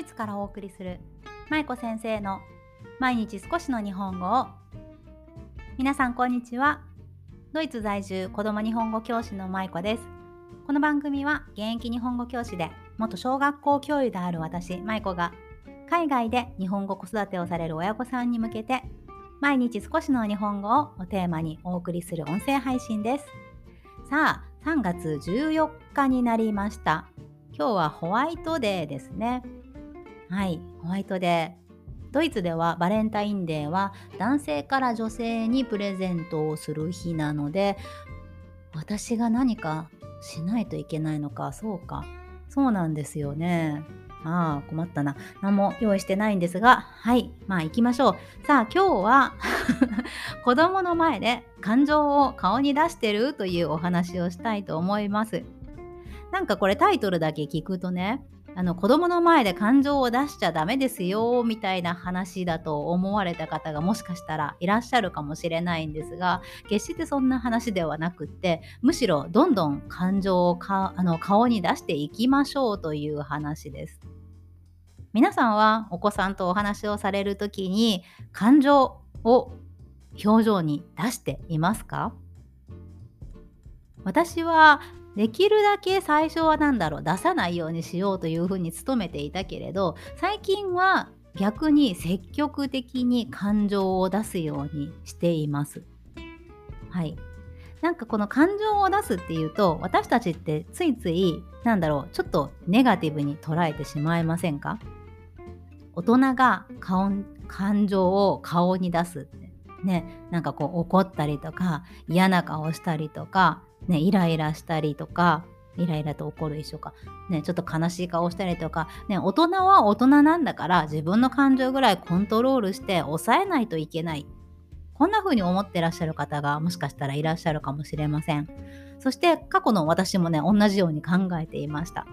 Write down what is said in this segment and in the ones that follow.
イツからお送りする舞子先生の毎日少しの日本語を。皆さんこんにちは。ドイツ在住子供日本語教師の舞子です。この番組は現役日本語教師で元小学校教諭である私舞子が海外で日本語子育てをされる親御さんに向けて毎日少しの日本語をテーマにお送りする音声配信です。さあ3月14日になりました。今日はホワイトデーですね。はい。ホワイトデー。ドイツではバレンタインデーは男性から女性にプレゼントをする日なので私が何かしないといけないのかそうか。そうなんですよね。ああ困ったな。何も用意してないんですがはい。まあ行きましょう。さあ今日は 子供の前で感情を顔に出してるというお話をしたいと思います。なんかこれタイトルだけ聞くとねあの子供の前で感情を出しちゃダメですよみたいな話だと思われた方がもしかしたらいらっしゃるかもしれないんですが決してそんな話ではなくってむしろどんどん感情をかあの顔に出していきましょうという話です。皆さんはお子さんとお話をされる時に感情を表情に出していますか？私はできるだけ最初は何だろう出さないようにしようというふうに努めていたけれど最近は逆に積極的に感情を出すようにしています。はい。なんかこの感情を出すっていうと私たちってついついなんだろうちょっとネガティブに捉えてしまいませんか？大人が感情を顔に出すってねなんかこう怒ったりとか嫌な顔したりとかね、イライラしたりとか、イライラと怒る一緒か、ね、ちょっと悲しい顔したりとか、ね、大人は大人なんだから自分の感情ぐらいコントロールして抑えないといけない。こんな風に思ってらっしゃる方がもしかしたらいらっしゃるかもしれません。そして過去の私もね、同じように考えていました。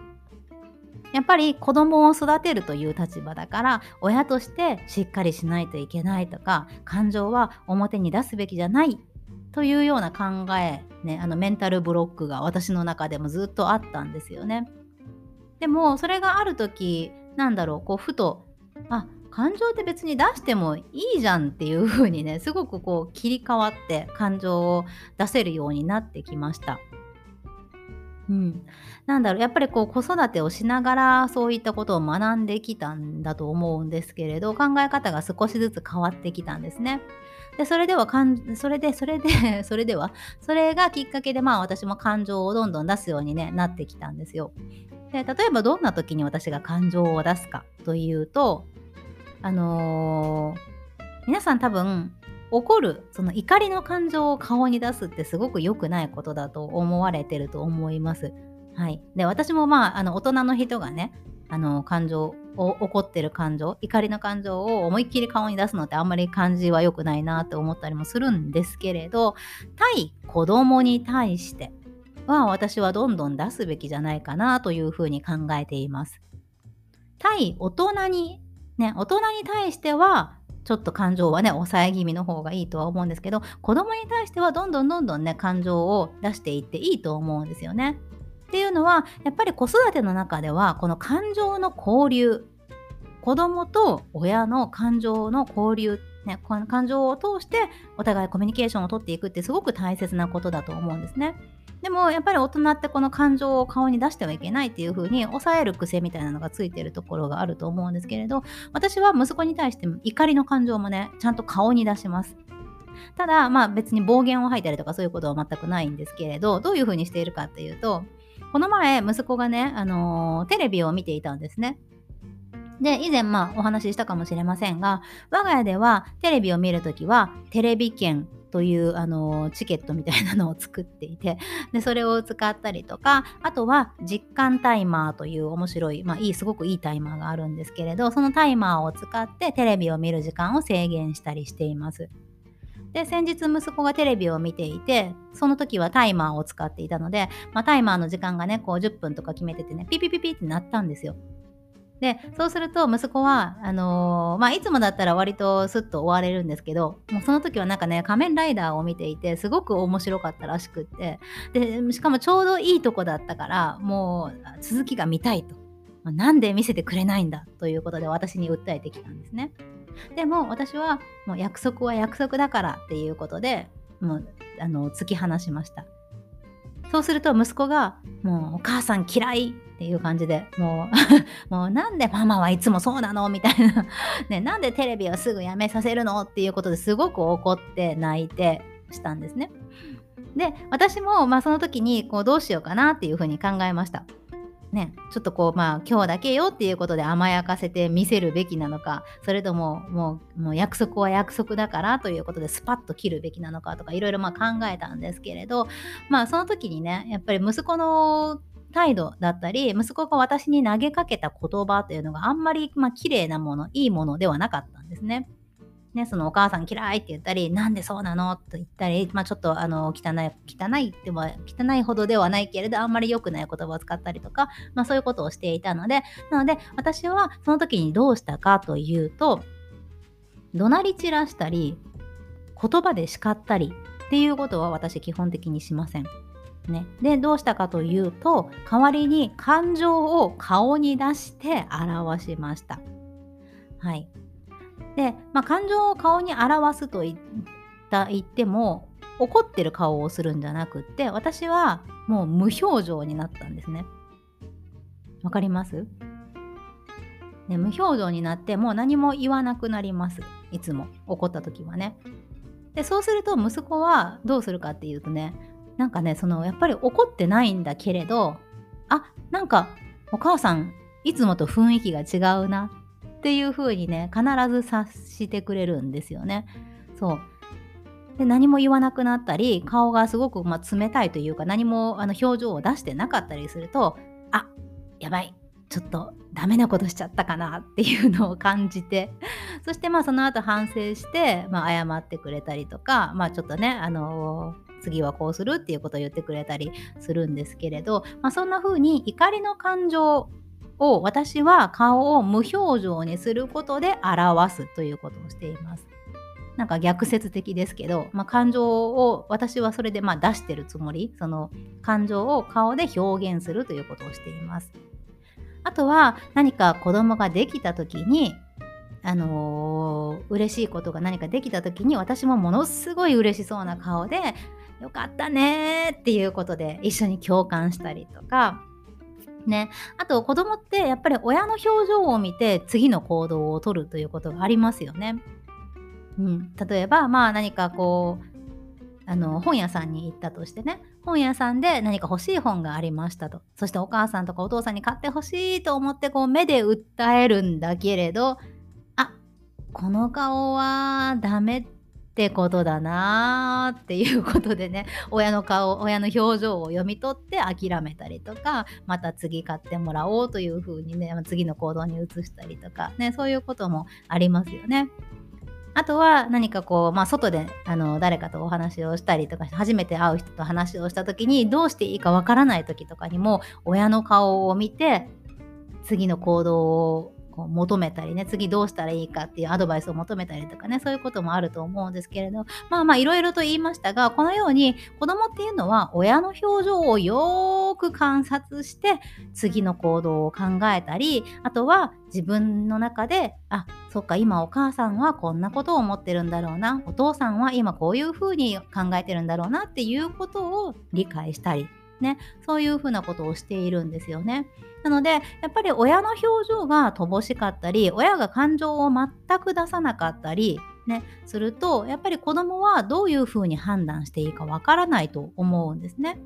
やっぱり子供を育てるという立場だから親としてしっかりしないといけないとか感情は表に出すべきじゃないというような考え、ね、あのメンタルブロックが私の中でもずっとあったんですよね。でもそれがある時なんだろうこうふとあ感情って別に出してもいいじゃんっていう風にねすごくこう切り替わって感情を出せるようになってきました。うん、なんだろうやっぱりこう子育てをしながらそういったことを学んできたんだと思うんですけれど考え方が少しずつ変わってきたんですね。でそれではかんそれでそれで それではそれがきっかけでまあ私も感情をどんどん出すように、ね、なってきたんですよ。で例えばどんな時に私が感情を出すかというとあのー、皆さん多分怒るその怒りの感情を顔に出すってすごく良くないことだと思われてると思います。はい、で私もまああの大人の人がねあの感情を怒ってる感情怒りの感情を思いっきり顔に出すのってあんまり感じは良くないなって思ったりもするんですけれど対子供に対しては私はどんどん出すべきじゃないかなというふうに考えています。対大人にね大人に対してはちょっと感情はね抑え気味の方がいいとは思うんですけど子供に対してはどんどんどんどんね感情を出していっていいと思うんですよね。っていうのはやっぱり子育ての中ではこの感情の交流子供と親の感情の交流、ね、この感情を通してお互いコミュニケーションをとっていくってすごく大切なことだと思うんですね。でもやっぱり大人ってこの感情を顔に出してはいけないっていう風に抑える癖みたいなのがついてるところがあると思うんですけれど私は息子に対して怒りの感情もねちゃんと顔に出します。ただまあ別に暴言を吐いたりとかそういうことは全くないんですけれどどういう風にしているかっていうとこの前、息子がね、あのー、テレビを見ていたんですね。で、以前、まあ、お話ししたかもしれませんが、我が家ではテレビを見るときは、テレビ券というあのチケットみたいなのを作っていて でそれを使ったりとかあとは実感タイマーという面白い、まあ、いいすごくいいタイマーがあるんですけれどそのタイマーを使ってテレビを見る時間を制限したりしています。で先日息子がテレビを見ていてその時はタイマーを使っていたので、まあ、タイマーの時間がねこう10分とか決めててねピピピピってなったんですよ。でそうすると息子はあのー、まあ、いつもだったら割とスッと終われるんですけどもうその時はなんかね仮面ライダーを見ていてすごく面白かったらしくってでしかもちょうどいいとこだったからもう続きが見たいとなんで見せてくれないんだ？ということで私に訴えてきたんですね。でも私はもう約束は約束だからっていうことでもうあの突き放しました。そうすると息子がもうお母さん嫌いっていう感じでもう もうなんでママはいつもそうなのみたいなね、なんでテレビをすぐやめさせるのっていうことですごく怒って泣いてしたんですね。で私もまあその時にこうどうしようかなっていうふうに考えました。ね、ちょっとこうまあ今日だけよっていうことで甘やかせて見せるべきなのかそれとももうもう約束は約束だからということでスパッと切るべきなのかとかいろいろまあ考えたんですけれどまあその時にねやっぱり息子の態度だったり息子が私に投げかけた言葉というのがあんまりまあ綺麗なものいいものではなかったんですね。ね、そのお母さん嫌いって言ったり、なんでそうなのと言ったり、まあ、ちょっとあの汚い、汚いっては、汚いほどではないけれど、あんまり良くない言葉を使ったりとか、まあ、そういうことをしていたので、なので、私はその時にどうしたかというと、怒鳴り散らしたり、言葉で叱ったりっていうことは私基本的にしません。ね、でどうしたかというと代わりに感情を顔に出して表しました。はい、で、まあ、感情を顔に表すと言った言っても怒ってる顔をするんじゃなくって私はもう無表情になったんですね。わかります？ね、無表情になってもう何も言わなくなりますいつも怒った時はね。でそうすると息子はどうするかっていうとねなんかねそのやっぱり怒ってないんだけれどあなんかお母さんいつもと雰囲気が違うなっていう風にね必ず察してくれるんですよね。そう。で何も言わなくなったり顔がすごく、まあ、冷たいというか何もあの表情を出してなかったりするとあやばい。ちょっとダメなことしちゃったかなっていうのを感じて。そしてまあその後反省して、まあ、謝ってくれたりとかまあちょっとねあのー、次はこうするっていうことを言ってくれたりするんですけれど、まあ、そんな風に怒りの感情を私は顔を無表情にすることで表すということをしています。なんか逆説的ですけど、まあ、感情を私はそれでまあ出してるつもりその感情を顔で表現するということをしています。あとは何か子供ができた時にあのー、嬉しいことが何かできた時に私もものすごい嬉しそうな顔でよかったねっていうことで一緒に共感したりとかね。あと子供ってやっぱり親の表情を見て次の行動をとるということがありますよね。うん、例えばまあ何かこうあの本屋さんに行ったとしてね本屋さんで何か欲しい本がありましたとそしてお母さんとかお父さんに買ってほしいと思ってこう目で訴えるんだけれどあこの顔はダメってってことだなーっていうことでね 親の顔親の表情を読み取って諦めたりとかまた次買ってもらおうというふうにね次の行動に移したりとかねそういうこともありますよね。あとは何かこう、まあ、外であの誰かとお話をしたりとか初めて会う人と話をした時にどうしていいかわからない時とかにも親の顔を見て次の行動をこう求めたりね次どうしたらいいかっていうアドバイスを求めたりとかねそういうこともあると思うんですけれどまあまあいろいろと言いましたがこのように子供っていうのは親の表情をよーく観察して次の行動を考えたりあとは自分の中であそっか今お母さんはこんなことを思ってるんだろうなお父さんは今こういうふうに考えてるんだろうなっていうことを理解したりねそういうふうなことをしているんですよね。なのでやっぱり親の表情が乏しかったり親が感情を全く出さなかったりね、するとやっぱり子供はどういうふうに判断していいかわからないと思うんですね。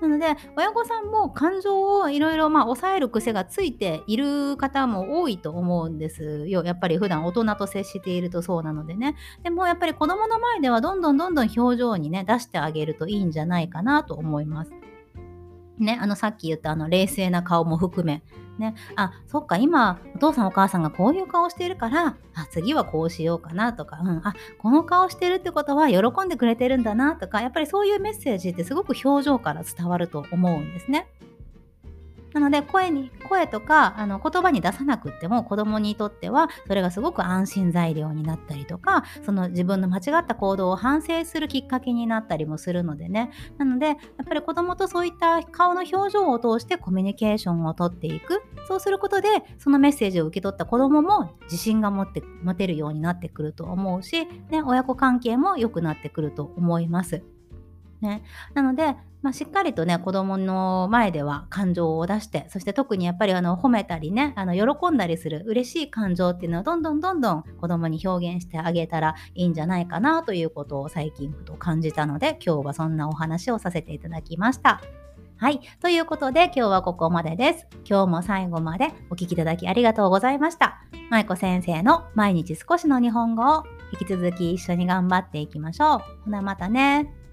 なので親御さんも感情をいろいろ抑える癖がついている方も多いと思うんですよ。やっぱり普段大人と接しているとそうなのでね。でもやっぱり子供の前ではどんどんどんどん表情にね出してあげるといいんじゃないかなと思います。ね、あのさっき言ったあの冷静な顔も含め、ね、あそっか今お父さんお母さんがこういう顔してるからあ次はこうしようかなとか、うん、あこの顔してるってことは喜んでくれてるんだなとかやっぱりそういうメッセージってすごく表情から伝わると思うんですね。なので声に声とかあの言葉に出さなくっても子供にとってはそれがすごく安心材料になったりとかその自分の間違った行動を反省するきっかけになったりもするのでねなのでやっぱり子供とそういった顔の表情を通してコミュニケーションをとっていくそうすることでそのメッセージを受け取った子供も自信が持って持てるようになってくると思うし、ね、親子関係も良くなってくると思います。ね、なので、まあ、しっかりとね子供の前では感情を出してそして特にやっぱりあの褒めたりねあの喜んだりする嬉しい感情っていうのをどんどんどんどん子供に表現してあげたらいいんじゃないかなということを最近ふと感じたので今日はそんなお話をさせていただきました。はい。ということで今日はここまでです。今日も最後までお聴きいただきありがとうございました。舞子先生の毎日少しの日本語を引き続き一緒に頑張っていきましょう。ほなまたね。